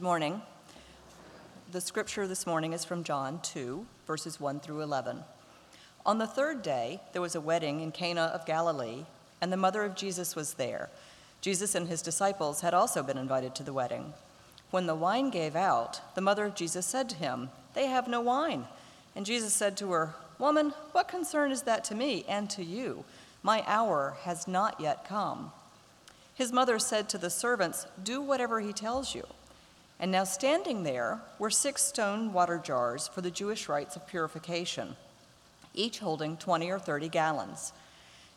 Good morning. The scripture this morning is from John 2, verses 1 through 11. On the third day, there was a wedding in Cana of Galilee, and the mother of Jesus was there. Jesus and his disciples had also been invited to the wedding. When the wine gave out, the mother of Jesus said to him, They have no wine. And Jesus said to her, Woman, what concern is that to me and to you? My hour has not yet come. His mother said to the servants, Do whatever he tells you. And now, standing there were six stone water jars for the Jewish rites of purification, each holding 20 or 30 gallons.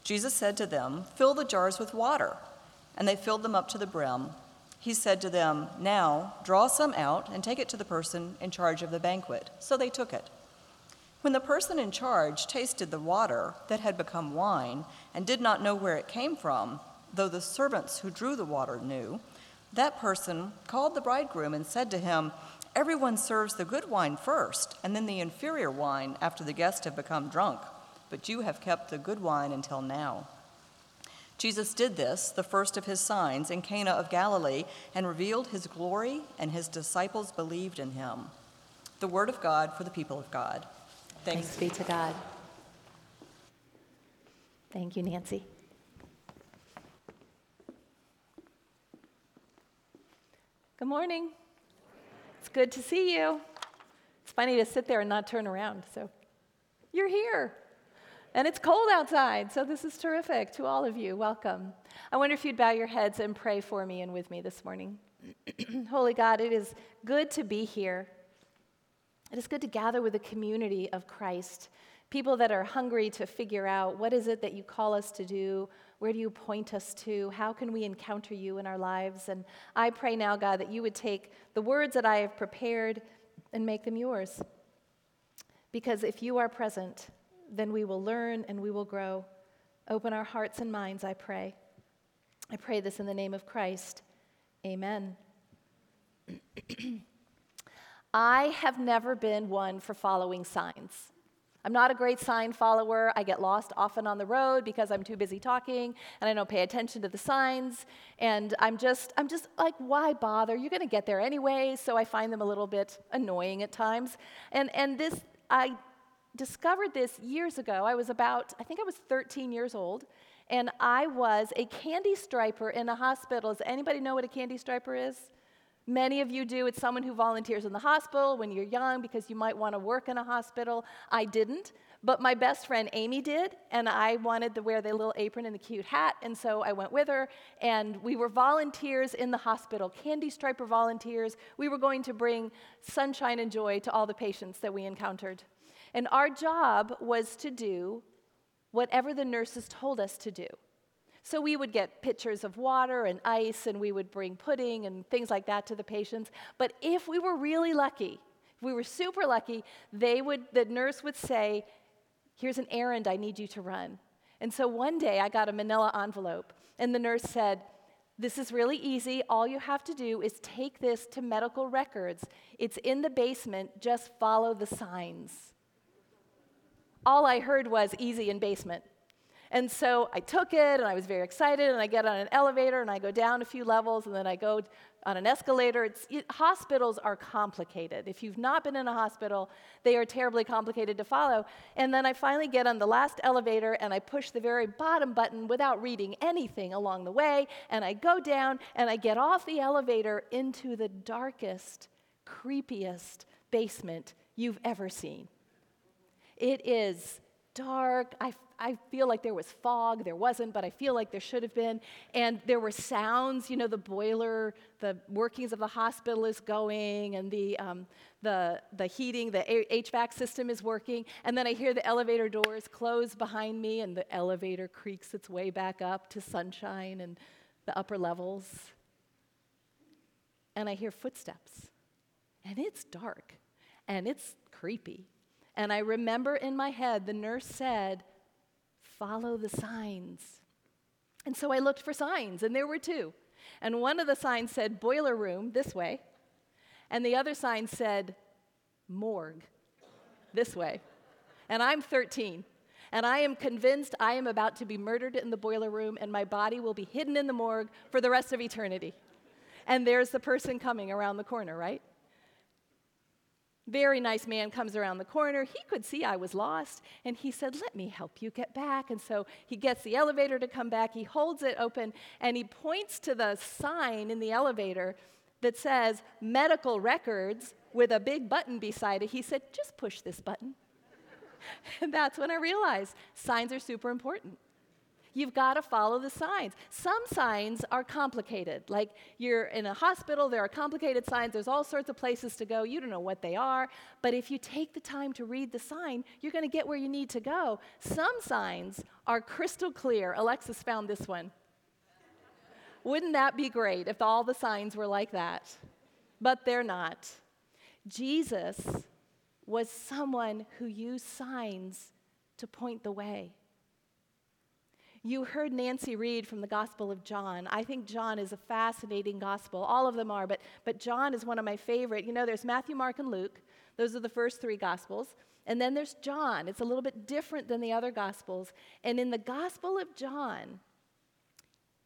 Jesus said to them, Fill the jars with water. And they filled them up to the brim. He said to them, Now draw some out and take it to the person in charge of the banquet. So they took it. When the person in charge tasted the water that had become wine and did not know where it came from, though the servants who drew the water knew, that person called the bridegroom and said to him, Everyone serves the good wine first, and then the inferior wine after the guests have become drunk, but you have kept the good wine until now. Jesus did this, the first of his signs, in Cana of Galilee, and revealed his glory, and his disciples believed in him. The word of God for the people of God. Thanks, Thanks be to God. Thank you, Nancy. Good morning. It's good to see you. It's funny to sit there and not turn around. So, you're here. And it's cold outside, so this is terrific to all of you. Welcome. I wonder if you'd bow your heads and pray for me and with me this morning. Holy God, it is good to be here. It is good to gather with a community of Christ, people that are hungry to figure out what is it that you call us to do, where do you point us to, how can we encounter you in our lives. And I pray now, God, that you would take the words that I have prepared and make them yours. Because if you are present, then we will learn and we will grow. Open our hearts and minds, I pray. I pray this in the name of Christ. Amen. I have never been one for following signs. I'm not a great sign follower. I get lost often on the road because I'm too busy talking and I don't pay attention to the signs. And I'm just, I'm just like, why bother? You're going to get there anyway. So I find them a little bit annoying at times. And, and this, I discovered this years ago. I was about, I think I was 13 years old. And I was a candy striper in a hospital. Does anybody know what a candy striper is? Many of you do. It's someone who volunteers in the hospital when you're young because you might want to work in a hospital. I didn't, but my best friend Amy did, and I wanted to wear the little apron and the cute hat, and so I went with her, and we were volunteers in the hospital, candy striper volunteers. We were going to bring sunshine and joy to all the patients that we encountered. And our job was to do whatever the nurses told us to do. So we would get pitchers of water and ice, and we would bring pudding and things like that to the patients. But if we were really lucky, if we were super lucky, they would, the nurse would say, Here's an errand I need you to run. And so one day I got a manila envelope, and the nurse said, this is really easy. All you have to do is take this to medical records. It's in the basement. Just follow the signs. All I heard was easy in basement. And so I took it and I was very excited and I get on an elevator and I go down a few levels and then I go on an escalator. It, hospitals are complicated. If you've not been in a hospital, they are terribly complicated to follow. And then I finally get on the last elevator and I push the very bottom button without reading anything along the way. And I go down and I get off the elevator into the darkest, creepiest basement you've ever seen. It is dark. I, I feel like there was fog. There wasn't, but I feel like there should have been. And there were sounds, you know, the boiler, the workings of the hospital is going, and the, um, the, the heating, the HVAC system is working. And then I hear the elevator doors close behind me, and the elevator creaks its way back up to sunshine and the upper levels. And I hear footsteps. And it's dark, and it's creepy. And I remember in my head, the nurse said, Follow the signs. And so I looked for signs, and there were two. And one of the signs said, Boiler room, this way. And the other sign said, Morgue, this way. And I'm 13. And I am convinced I am about to be murdered in the boiler room, and my body will be hidden in the morgue for the rest of eternity. and there's the person coming around the corner, right? Very nice man comes around the corner. He could see I was lost, and he said, Let me help you get back. And so he gets the elevator to come back. He holds it open, and he points to the sign in the elevator that says medical records with a big button beside it. He said, Just push this button. and that's when I realized signs are super important. You've got to follow the signs. Some signs are complicated. Like you're in a hospital, there are complicated signs, there's all sorts of places to go. You don't know what they are. But if you take the time to read the sign, you're going to get where you need to go. Some signs are crystal clear. Alexis found this one. Wouldn't that be great if all the signs were like that? But they're not. Jesus was someone who used signs to point the way. You heard Nancy read from the Gospel of John. I think John is a fascinating gospel. All of them are, but, but John is one of my favorite. You know, there's Matthew, Mark, and Luke. Those are the first three Gospels. And then there's John. It's a little bit different than the other Gospels. And in the Gospel of John,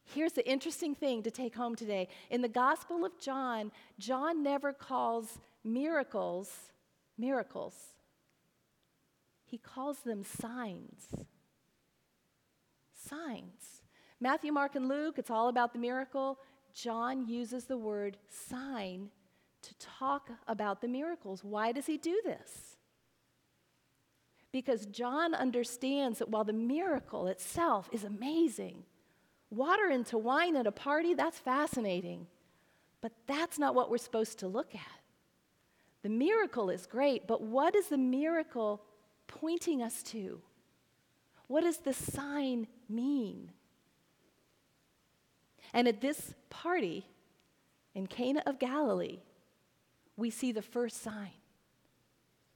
here's the interesting thing to take home today. In the Gospel of John, John never calls miracles miracles, he calls them signs signs. Matthew, Mark, and Luke, it's all about the miracle. John uses the word sign to talk about the miracles. Why does he do this? Because John understands that while the miracle itself is amazing, water into wine at a party, that's fascinating. But that's not what we're supposed to look at. The miracle is great, but what is the miracle pointing us to? What does the sign mean? And at this party in Cana of Galilee, we see the first sign.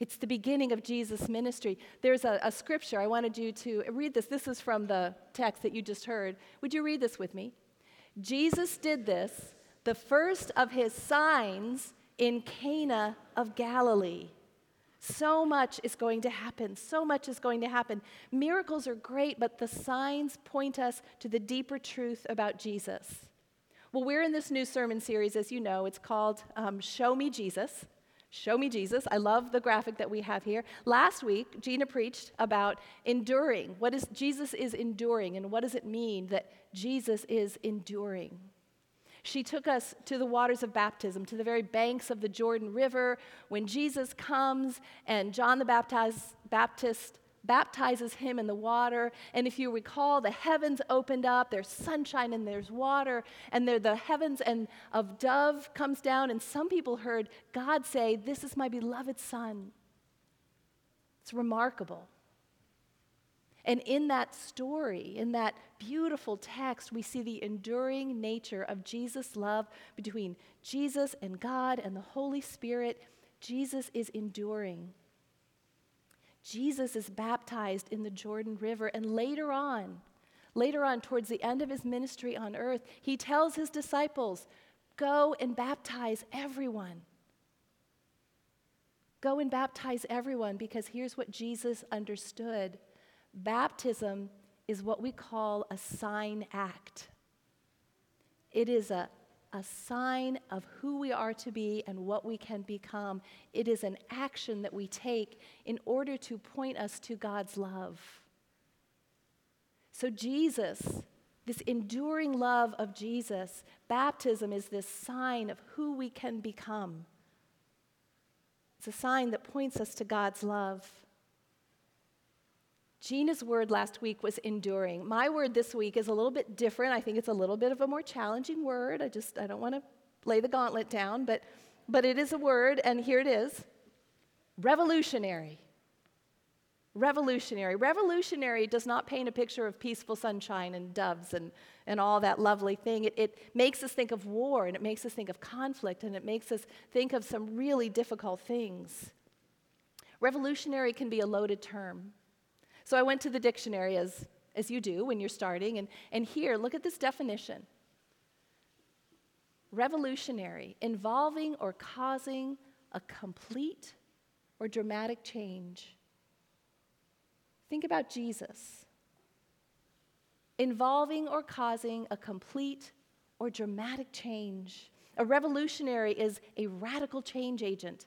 It's the beginning of Jesus' ministry. There's a, a, scripture I wanted you to read this. This is from the text that you just heard. Would you read this with me? Jesus did this, the first of his signs in Cana of Galilee. So much is going to happen. So much is going to happen. Miracles are great, but the signs point us to the deeper truth about Jesus. Well, we're in this new sermon series, as you know. It's called um, Show Me Jesus. Show Me Jesus. I love the graphic that we have here. Last week, Gina preached about enduring. What is Jesus is enduring, and what does it mean that Jesus is enduring? She took us to the waters of baptism, to the very banks of the Jordan River, when Jesus comes and John the Baptist, Baptist baptizes him in the water. And if you recall, the heavens opened up, there's sunshine and there's water, and there the heavens and of dove comes down, and some people heard God say, This is my beloved son. It's remarkable. And in that story, in that beautiful text, we see the enduring nature of Jesus' love between Jesus and God and the Holy Spirit. Jesus is enduring. Jesus is baptized in the Jordan River, and later on, later on, towards the end of his ministry on earth, he tells his disciples, Go and baptize everyone. Go and baptize everyone because here's what Jesus understood Baptism is what we call a sign act. It is a, a sign of who we are to be and what we can become. It is an action that we take in order to point us to God's love. So, Jesus, this enduring love of Jesus, baptism is this sign of who we can become. It's a sign that points us to God's love. Gina's word last week was enduring. My word this week is a little bit different. I think it's a little bit of a more challenging word. I just I don't want to lay the gauntlet down, but but it is a word and here it is. Revolutionary. Revolutionary. Revolutionary does not paint a picture of peaceful sunshine and doves and, and all that lovely thing. It, it makes us think of war and it makes us think of conflict and it makes us think of some really difficult things. Revolutionary can be a loaded term. So I went to the dictionary as, as you do when you're starting, and, and here, look at this definition revolutionary, involving or causing a complete or dramatic change. Think about Jesus. Involving or causing a complete or dramatic change. A revolutionary is a radical change agent,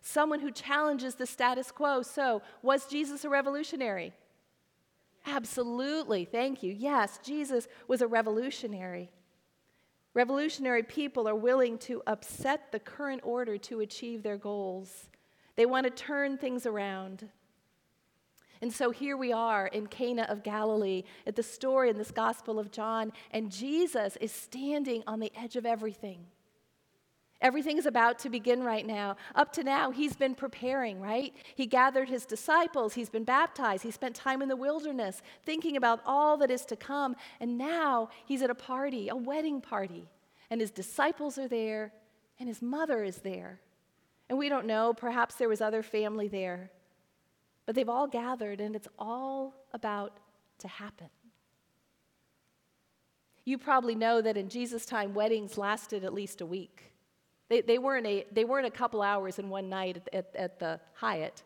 someone who challenges the status quo. So, was Jesus a revolutionary? Absolutely. Thank you. Yes, Jesus was a revolutionary. Revolutionary people are willing to upset the current order to achieve their goals. They want to turn things around. And so here we are in Cana of Galilee at the story in this Gospel of John, and Jesus is standing on the edge of everything. Everything is about to begin right now. Up to now, he's been preparing, right? He gathered his disciples, he's been baptized, he spent time in the wilderness thinking about all that is to come. And now he's at a party, a wedding party, and his disciples are there, and his mother is there. And we don't know, perhaps there was other family there. But they've all gathered, and it's all about to happen. You probably know that in Jesus' time, weddings lasted at least a week. They, they, weren't, a, they weren't a couple hours in one night at, at, at the Hyatt.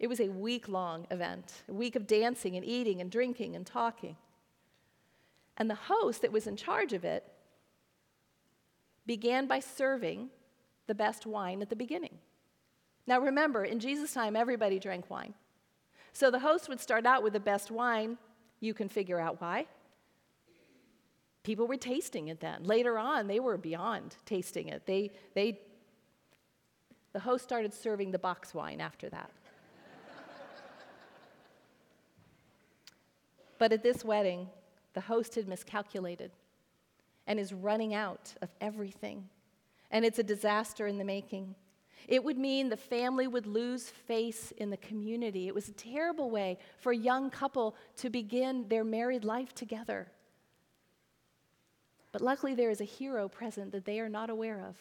It was a week long event, a week of dancing and eating and drinking and talking. And the host that was in charge of it began by serving the best wine at the beginning. Now remember, in Jesus' time, everybody drank wine. So the host would start out with the best wine. You can figure out why. People were tasting it then. Later on, they were beyond tasting it. They, they, the host started serving the box wine after that. but at this wedding, the host had miscalculated and is running out of everything. And it's a disaster in the making. It would mean the family would lose face in the community. It was a terrible way for a young couple to begin their married life together. But luckily, there is a hero present that they are not aware of.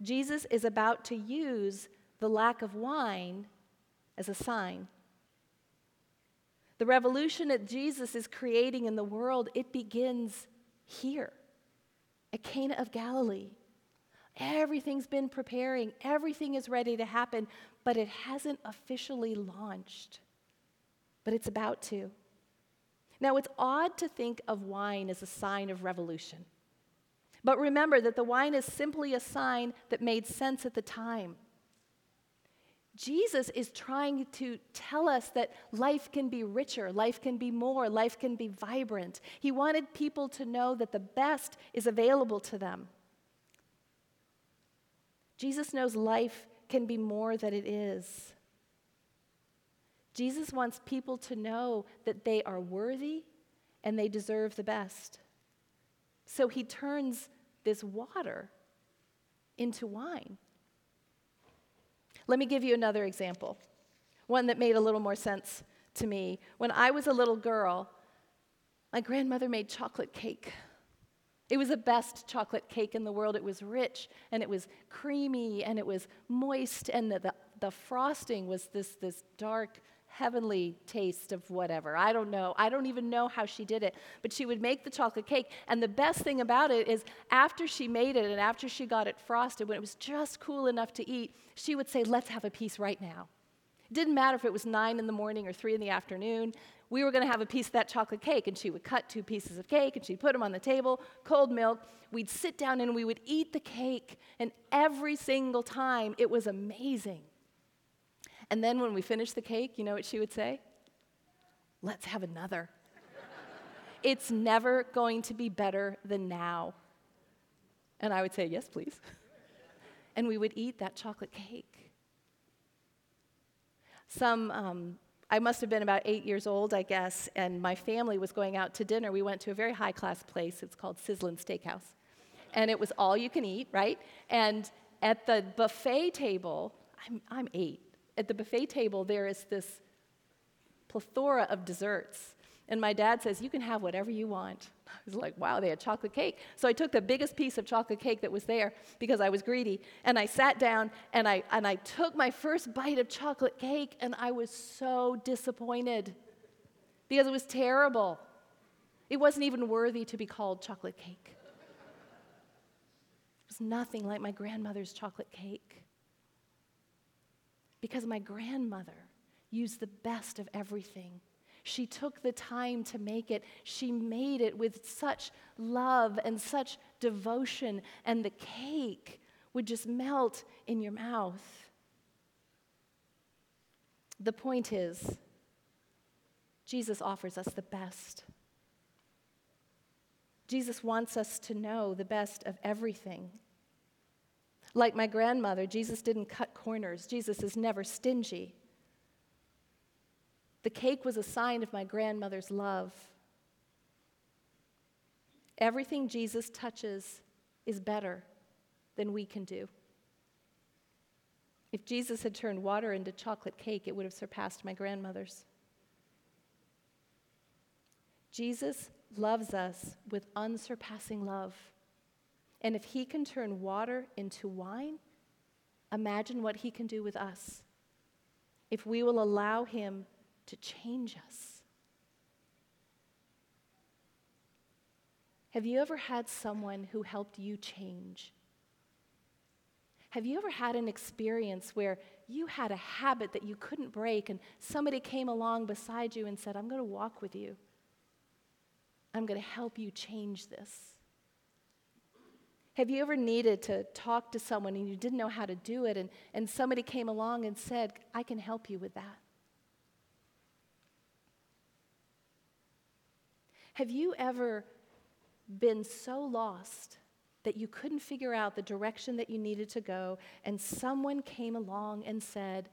Jesus is about to use the lack of wine as a sign. The revolution that Jesus is creating in the world, it begins here at Cana of Galilee. Everything's been preparing, everything is ready to happen, but it hasn't officially launched. But it's about to. Now, it's odd to think of wine as a sign of revolution. But remember that the wine is simply a sign that made sense at the time. Jesus is trying to tell us that life can be richer, life can be more, life can be vibrant. He wanted people to know that the best is available to them. Jesus knows life can be more than it is. Jesus wants people to know that they are worthy and they deserve the best. So he turns this water into wine. Let me give you another example, one that made a little more sense to me. When I was a little girl, my grandmother made chocolate cake. It was the best chocolate cake in the world. It was rich and it was creamy and it was moist, and the, the, the frosting was this, this dark, heavenly taste of whatever. I don't know. I don't even know how she did it. But she would make the chocolate cake. And the best thing about it is after she made it and after she got it frosted, when it was just cool enough to eat, she would say, Let's have a piece right now. It didn't matter if it was nine in the morning or three in the afternoon we were going to have a piece of that chocolate cake, and she would cut two pieces of cake and she'd put them on the table, cold milk. We'd sit down and we would eat the cake, and every single time it was amazing. And then when we finished the cake, you know what she would say? Let's have another. it's never going to be better than now. And I would say, Yes, please. and we would eat that chocolate cake. Some um, I must have been about eight years old, I guess, and my family was going out to dinner. We went to a very high class place. It's called Sizzlin Steakhouse. And it was all you can eat, right? And at the buffet table, I'm, I'm eight. At the buffet table, there is this plethora of desserts. And my dad says, You can have whatever you want. I was like, Wow, they had chocolate cake. So I took the biggest piece of chocolate cake that was there because I was greedy. And I sat down and I, and I took my first bite of chocolate cake, and I was so disappointed because it was terrible. It wasn't even worthy to be called chocolate cake. It was nothing like my grandmother's chocolate cake. Because my grandmother used the best of everything She took the time to make it. She made it with such love and such devotion, and the cake would just melt in your mouth. The point is, Jesus offers us the best. Jesus wants us to know the best of everything. Like my grandmother, Jesus didn't cut corners. Jesus is never stingy. The cake was a sign of my grandmother's love. Everything Jesus touches is better than we can do. If Jesus had turned water into chocolate cake, it would have surpassed my grandmother's. Jesus loves us with unsurpassing love. And if he can turn water into wine, imagine what he can do with us if we will allow him to change us. Have you ever had someone who helped you change? Have you ever had an experience where you had a habit that you couldn't break and somebody came along beside you and said, I'm going to walk with you? I'm going to help you change this. Have you ever needed to talk to someone and you didn't know how to do it, and, and somebody came along and said, I can help you with that? Have you ever been so lost that you couldn't figure out the direction that you needed to go, and someone came along and said,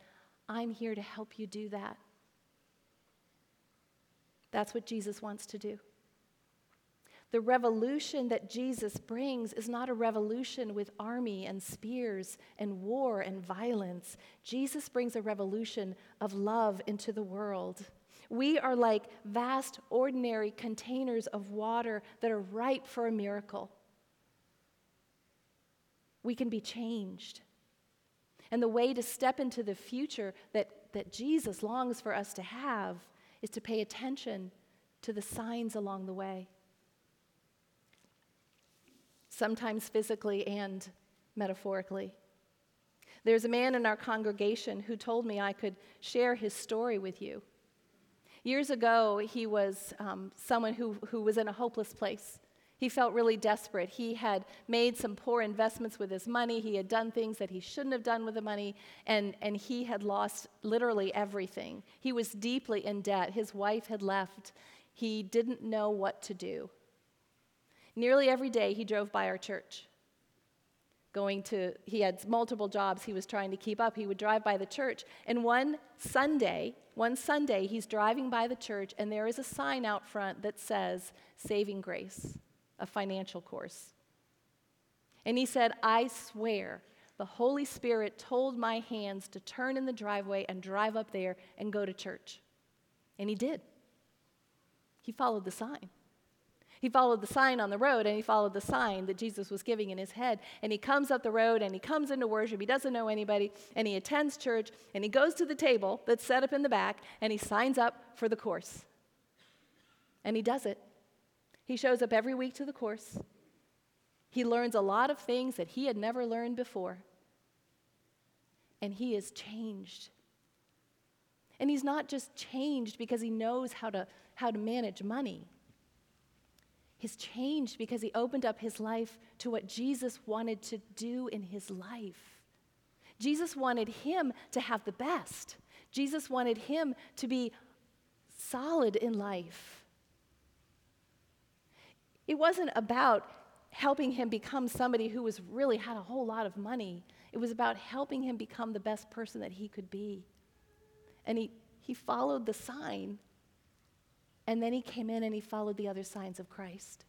I'm here to help you do that? That's what Jesus wants to do. The revolution that Jesus brings is not a revolution with army and spears and war and violence. Jesus brings a revolution of love into the world. We are like vast, ordinary containers of water that are ripe for a miracle. We can be changed. And the way to step into the future that, that Jesus longs for us to have is to pay attention to the signs along the way sometimes physically and metaphorically. There's a man in our congregation who told me I could share his story with you. Years ago, he was um, someone who, who was in a hopeless place. He felt really desperate. He had made some poor investments with his money. He had done things that he shouldn't have done with the money, and, and he had lost literally everything. He was deeply in debt. His wife had left. He didn't know what to do. Nearly every day he drove by our church. Going to, he had multiple jobs he was trying to keep up. He would drive by the church. And one Sunday, one Sunday, he's driving by the church, and there is a sign out front that says, Saving Grace, a financial course. And he said, I swear the Holy Spirit told my hands to turn in the driveway and drive up there and go to church. And he did. He followed the sign. He followed the sign on the road and he followed the sign that Jesus was giving in his head. And he comes up the road and he comes into worship. He doesn't know anybody and he attends church and he goes to the table that's set up in the back and he signs up for the course. And he does it. He shows up every week to the course. He learns a lot of things that he had never learned before. And he is changed. And he's not just changed because he knows how to, how to manage money. He's changed because he opened up his life to what Jesus wanted to do in his life. Jesus wanted him to have the best. Jesus wanted him to be solid in life. It wasn't about helping him become somebody who was really had a whole lot of money. It was about helping him become the best person that he could be. And he, he followed the sign and then he came in and he followed the other signs of Christ.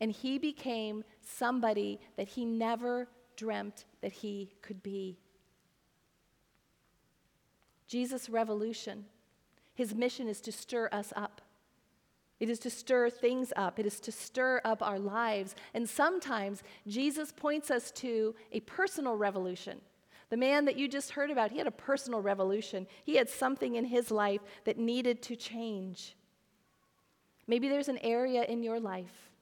And he became somebody that he never dreamt that he could be. Jesus' revolution, his mission is to stir us up. It is to stir things up. It is to stir up our lives. And sometimes Jesus points us to a personal revolution. The man that you just heard about, he had a personal revolution. He had something in his life that needed to change. Maybe there's an area in your life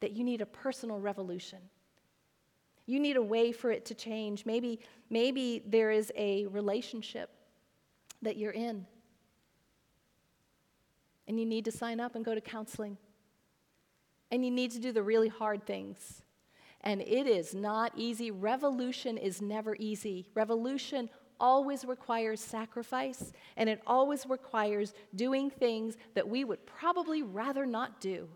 that you need a personal revolution. You need a way for it to change. Maybe, maybe there is a relationship that you're in And you need to sign up and go to counseling. And you need to do the really hard things. And it is not easy. Revolution is never easy. Revolution always requires sacrifice, and it always requires doing things that we would probably rather not do.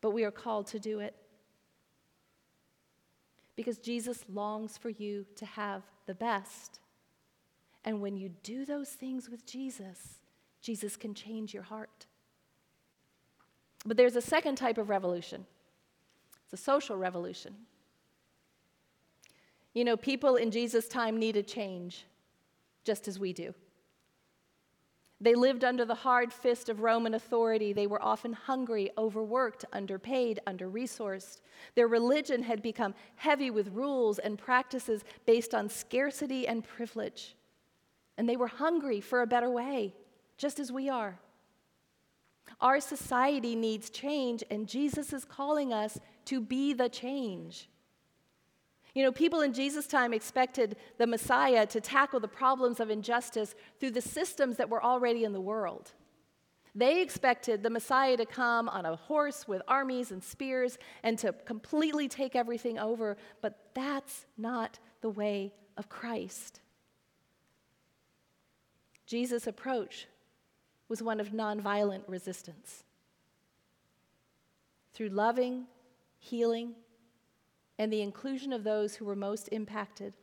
But we are called to do it because Jesus longs for you to have the best. And when you do those things with Jesus, Jesus can change your heart. But there's a second type of revolution it's a social revolution. You know, people in Jesus' time needed change, just as we do. They lived under the hard fist of Roman authority. They were often hungry, overworked, underpaid, under resourced. Their religion had become heavy with rules and practices based on scarcity and privilege. And they were hungry for a better way, just as we are. Our society needs change, and Jesus is calling us to be the change. You know, people in Jesus' time expected the Messiah to tackle the problems of injustice through the systems that were already in the world. They expected the Messiah to come on a horse with armies and spears and to completely take everything over, but that's not the way of Christ. Jesus' approach was one of nonviolent resistance. Through loving, healing, and the inclusion of those who were most impacted.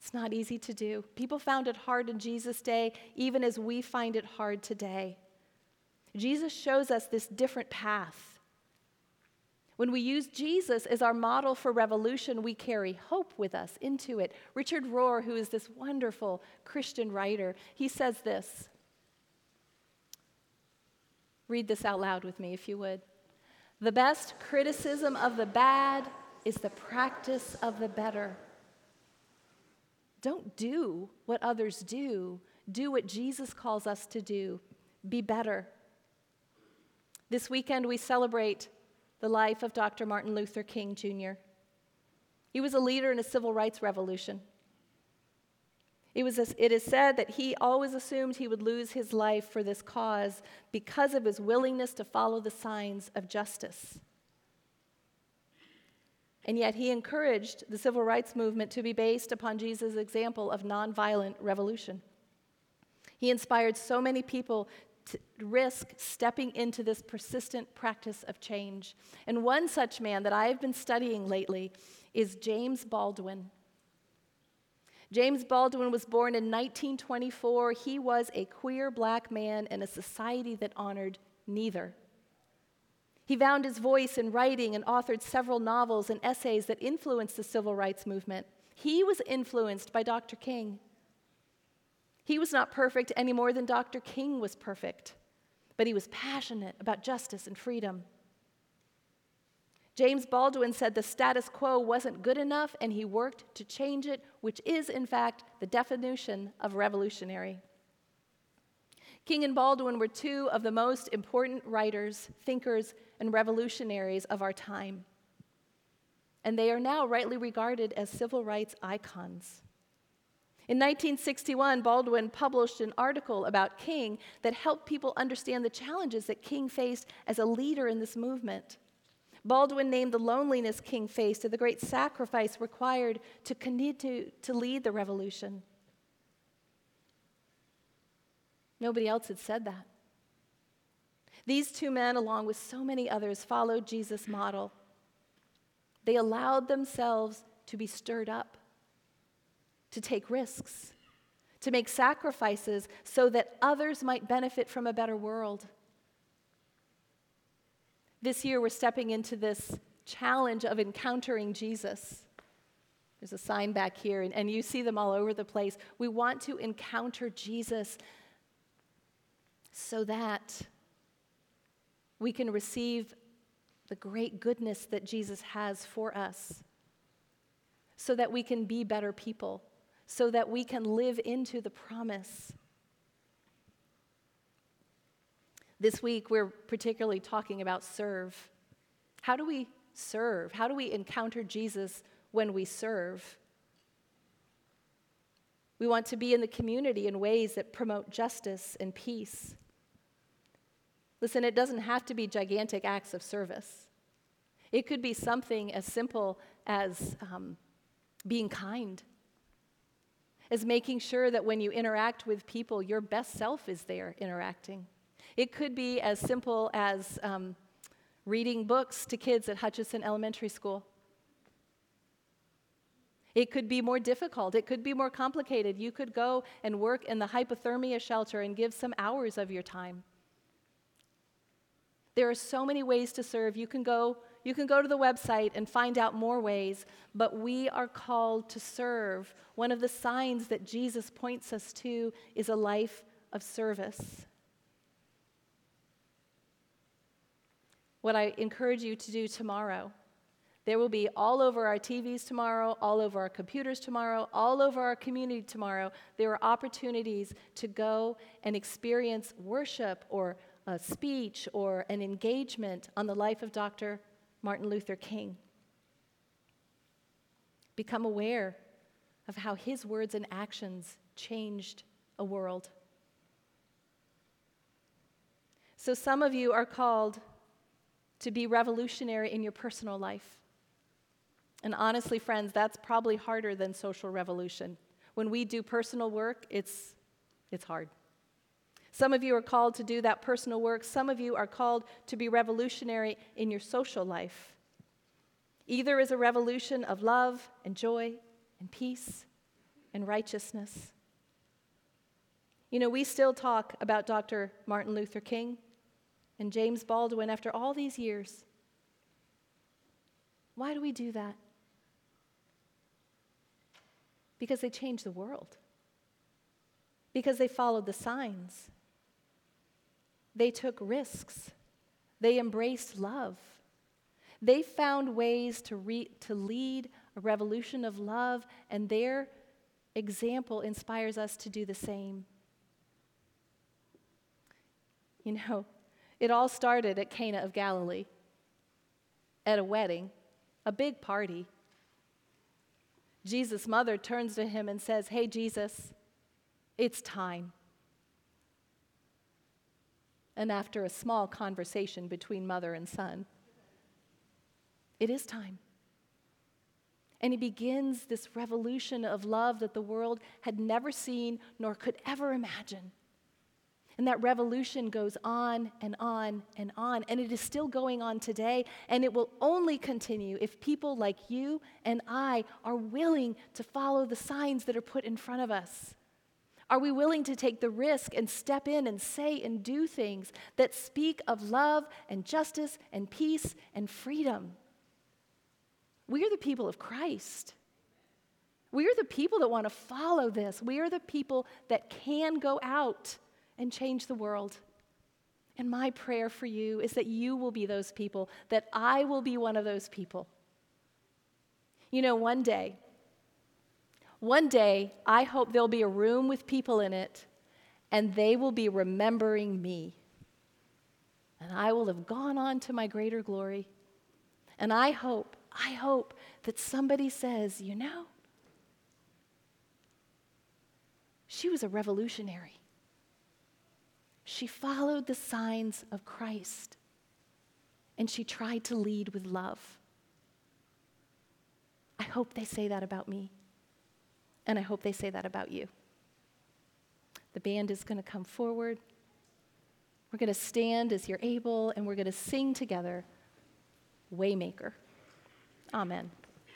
It's not easy to do. People found it hard in Jesus' day, even as we find it hard today. Jesus shows us this different path. When we use Jesus as our model for revolution, we carry hope with us into it. Richard Rohr, who is this wonderful Christian writer, he says this. Read this out loud with me, if you would. The best criticism of the bad is the practice of the better. Don't do what others do, do what Jesus calls us to do. Be better. This weekend, we celebrate the life of Dr. Martin Luther King Jr. He was a leader in a civil rights revolution. It, was it is said that he always assumed he would lose his life for this cause because of his willingness to follow the signs of justice. And yet he encouraged the civil rights movement to be based upon Jesus' example of nonviolent revolution. He inspired so many people to risk stepping into this persistent practice of change. And one such man that I have been studying lately is James Baldwin. James Baldwin was born in 1924. He was a queer black man in a society that honored neither. He found his voice in writing and authored several novels and essays that influenced the civil rights movement. He was influenced by Dr. King. He was not perfect any more than Dr. King was perfect, but he was passionate about justice and freedom. James Baldwin said the status quo wasn't good enough and he worked to change it, which is, in fact, the definition of revolutionary. King and Baldwin were two of the most important writers, thinkers, and revolutionaries of our time. And they are now rightly regarded as civil rights icons. In 1961, Baldwin published an article about King that helped people understand the challenges that King faced as a leader in this movement. Baldwin named the loneliness King faced and the great sacrifice required to continue to lead the revolution. Nobody else had said that. These two men, along with so many others, followed Jesus' model. They allowed themselves to be stirred up, to take risks, to make sacrifices so that others might benefit from a better world. This year, we're stepping into this challenge of encountering Jesus. There's a sign back here, and, and you see them all over the place. We want to encounter Jesus so that we can receive the great goodness that Jesus has for us, so that we can be better people, so that we can live into the promise This week, we're particularly talking about serve. How do we serve? How do we encounter Jesus when we serve? We want to be in the community in ways that promote justice and peace. Listen, it doesn't have to be gigantic acts of service. It could be something as simple as um, being kind, as making sure that when you interact with people, your best self is there interacting. It could be as simple as um, reading books to kids at Hutchison Elementary School. It could be more difficult. It could be more complicated. You could go and work in the hypothermia shelter and give some hours of your time. There are so many ways to serve. You can go you can go to the website and find out more ways, but we are called to serve. One of the signs that Jesus points us to is a life of service. What I encourage you to do tomorrow, there will be all over our TVs tomorrow, all over our computers tomorrow, all over our community tomorrow. There are opportunities to go and experience worship or a speech or an engagement on the life of Dr. Martin Luther King. Become aware of how his words and actions changed a world. So, some of you are called to be revolutionary in your personal life. And honestly, friends, that's probably harder than social revolution. When we do personal work, it's, it's hard. Some of you are called to do that personal work. Some of you are called to be revolutionary in your social life. Either is a revolution of love and joy and peace and righteousness. You know, we still talk about Dr. Martin Luther King and James Baldwin after all these years. Why do we do that? Because they changed the world. Because they followed the signs. They took risks. They embraced love. They found ways to, re- to lead a revolution of love, and their example inspires us to do the same. You know, it all started at Cana of Galilee, at a wedding, a big party. Jesus' mother turns to him and says, Hey, Jesus, it's time and after a small conversation between mother and son. It is time. And he begins this revolution of love that the world had never seen nor could ever imagine. And that revolution goes on and on and on. And it is still going on today. And it will only continue if people like you and I are willing to follow the signs that are put in front of us. Are we willing to take the risk and step in and say and do things that speak of love and justice and peace and freedom? We are the people of Christ. We are the people that want to follow this. We are the people that can go out and change the world. And my prayer for you is that you will be those people, that I will be one of those people. You know, one day, one day, I hope there'll be a room with people in it, and they will be remembering me. And I will have gone on to my greater glory. And I hope, I hope that somebody says, you know, she was a revolutionary. She followed the signs of Christ, and she tried to lead with love. I hope they say that about me. And I hope they say that about you. The band is going to come forward. We're going to stand as you're able, and we're going to sing together Waymaker. Amen.